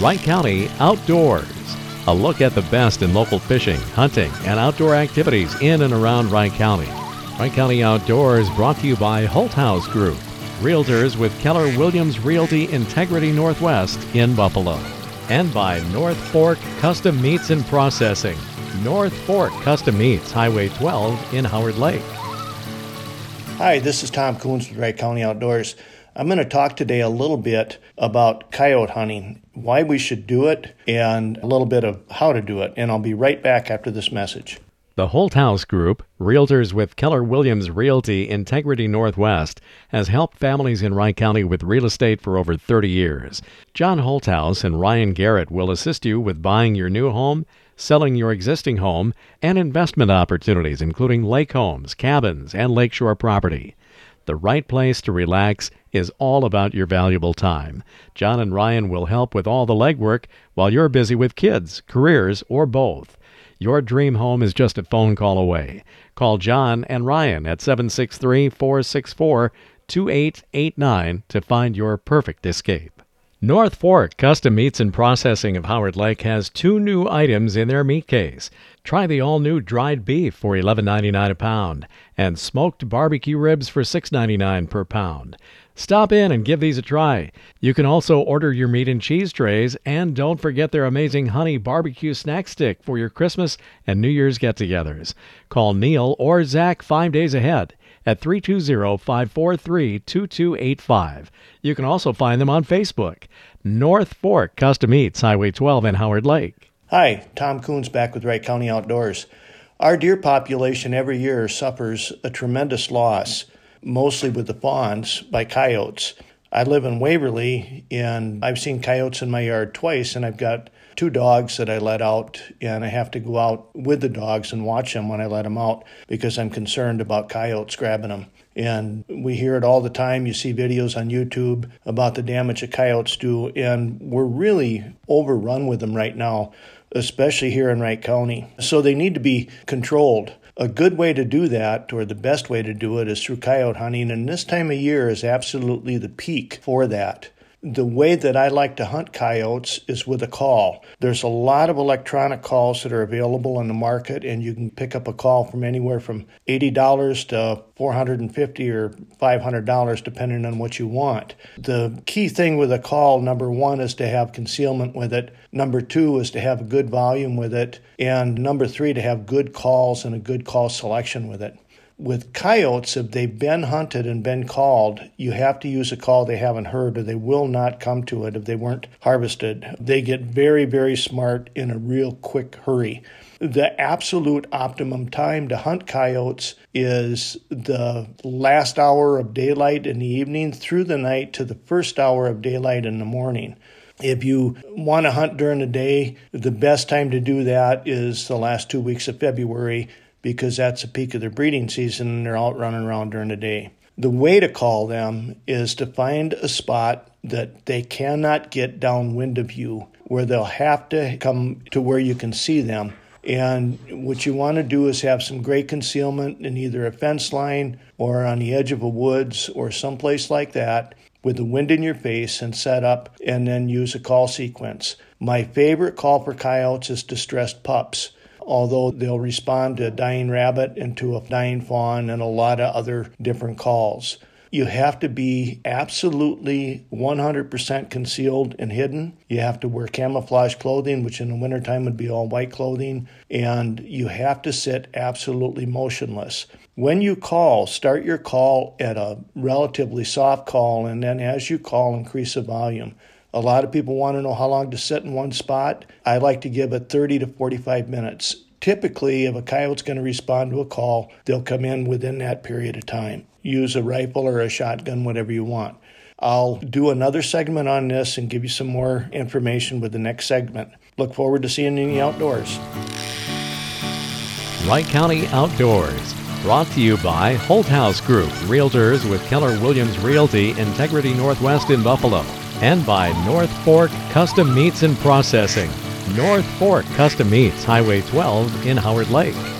Wright County Outdoors. A look at the best in local fishing, hunting, and outdoor activities in and around Wright County. Wright County Outdoors brought to you by Holthouse Group, Realtors with Keller Williams Realty Integrity Northwest in Buffalo. And by North Fork Custom Meats and Processing, North Fork Custom Meats, Highway 12 in Howard Lake. Hi, this is Tom Coons with Wright County Outdoors. I'm going to talk today a little bit about coyote hunting, why we should do it, and a little bit of how to do it. And I'll be right back after this message. The Holthouse Group, Realtors with Keller Williams Realty Integrity Northwest, has helped families in Wright County with real estate for over 30 years. John Holthouse and Ryan Garrett will assist you with buying your new home, selling your existing home, and investment opportunities, including lake homes, cabins, and lakeshore property. The right place to relax is all about your valuable time. John and Ryan will help with all the legwork while you're busy with kids, careers, or both. Your dream home is just a phone call away. Call John and Ryan at 763 464 2889 to find your perfect escape. North Fork Custom Meats and Processing of Howard Lake has two new items in their meat case. Try the all-new dried beef for $11.99 a pound and smoked barbecue ribs for $6.99 per pound. Stop in and give these a try. You can also order your meat and cheese trays and don't forget their amazing honey barbecue snack stick for your Christmas and New Year's get-togethers. Call Neil or Zach 5 days ahead at 320-543-2285. You can also find them on Facebook. North Fork Custom Meats, Highway 12 in Howard Lake. Hi, Tom Coons back with Wright County Outdoors. Our deer population every year suffers a tremendous loss, mostly with the fawns, by coyotes. I live in Waverly and I've seen coyotes in my yard twice, and I've got two dogs that I let out, and I have to go out with the dogs and watch them when I let them out because I'm concerned about coyotes grabbing them. And we hear it all the time. You see videos on YouTube about the damage that coyotes do, and we're really overrun with them right now, especially here in Wright County. So they need to be controlled. A good way to do that, or the best way to do it, is through coyote hunting, and this time of year is absolutely the peak for that. The way that I like to hunt coyotes is with a call. There's a lot of electronic calls that are available on the market, and you can pick up a call from anywhere from $80 to 450 or $500, depending on what you want. The key thing with a call, number one, is to have concealment with it. Number two is to have a good volume with it. And number three, to have good calls and a good call selection with it with coyotes, if they've been hunted and been called, you have to use a call they haven't heard or they will not come to it if they weren't harvested. They get very, very smart in a real quick hurry. The absolute optimum time to hunt coyotes is the last hour of daylight in the evening through the night to the first hour of daylight in the morning. If you want to hunt during the day, the best time to do that is the last two weeks of February because that's the peak of their breeding season and they're out running around during the day. The way to call them is to find a spot that they cannot get downwind of you, where they'll have to come to where you can see them. And what you want to do is have some great concealment in either a fence line or on the edge of a woods or someplace like that with the wind in your face and set up and then use a call sequence. My favorite call for coyotes is distressed pups although they'll respond to a dying rabbit and to a dying fawn and a lot of other different calls. You have to be absolutely 100% concealed and hidden. You have to wear camouflage clothing, which in the wintertime would be all white clothing, and you have to sit absolutely motionless. When you call, start your call at a relatively soft call, and then as you call, increase the volume. A lot of people want to know how long to sit in one spot. I like to give it 30 to 45 minutes. Typically, if a coyote's going to respond to a call, they'll come in within that period of time. Use a rifle or a shotgun, whatever you want. I'll do another segment on this and give you some more information with the next segment. Look forward to seeing you in the outdoors. Wright County Outdoors. Brought to you by Holthouse Group, Realtors with Keller Williams Realty, Integrity Northwest in Buffalo and by North Fork Custom Meats and Processing. North Fork Custom Meats, Highway 12 in Howard Lake.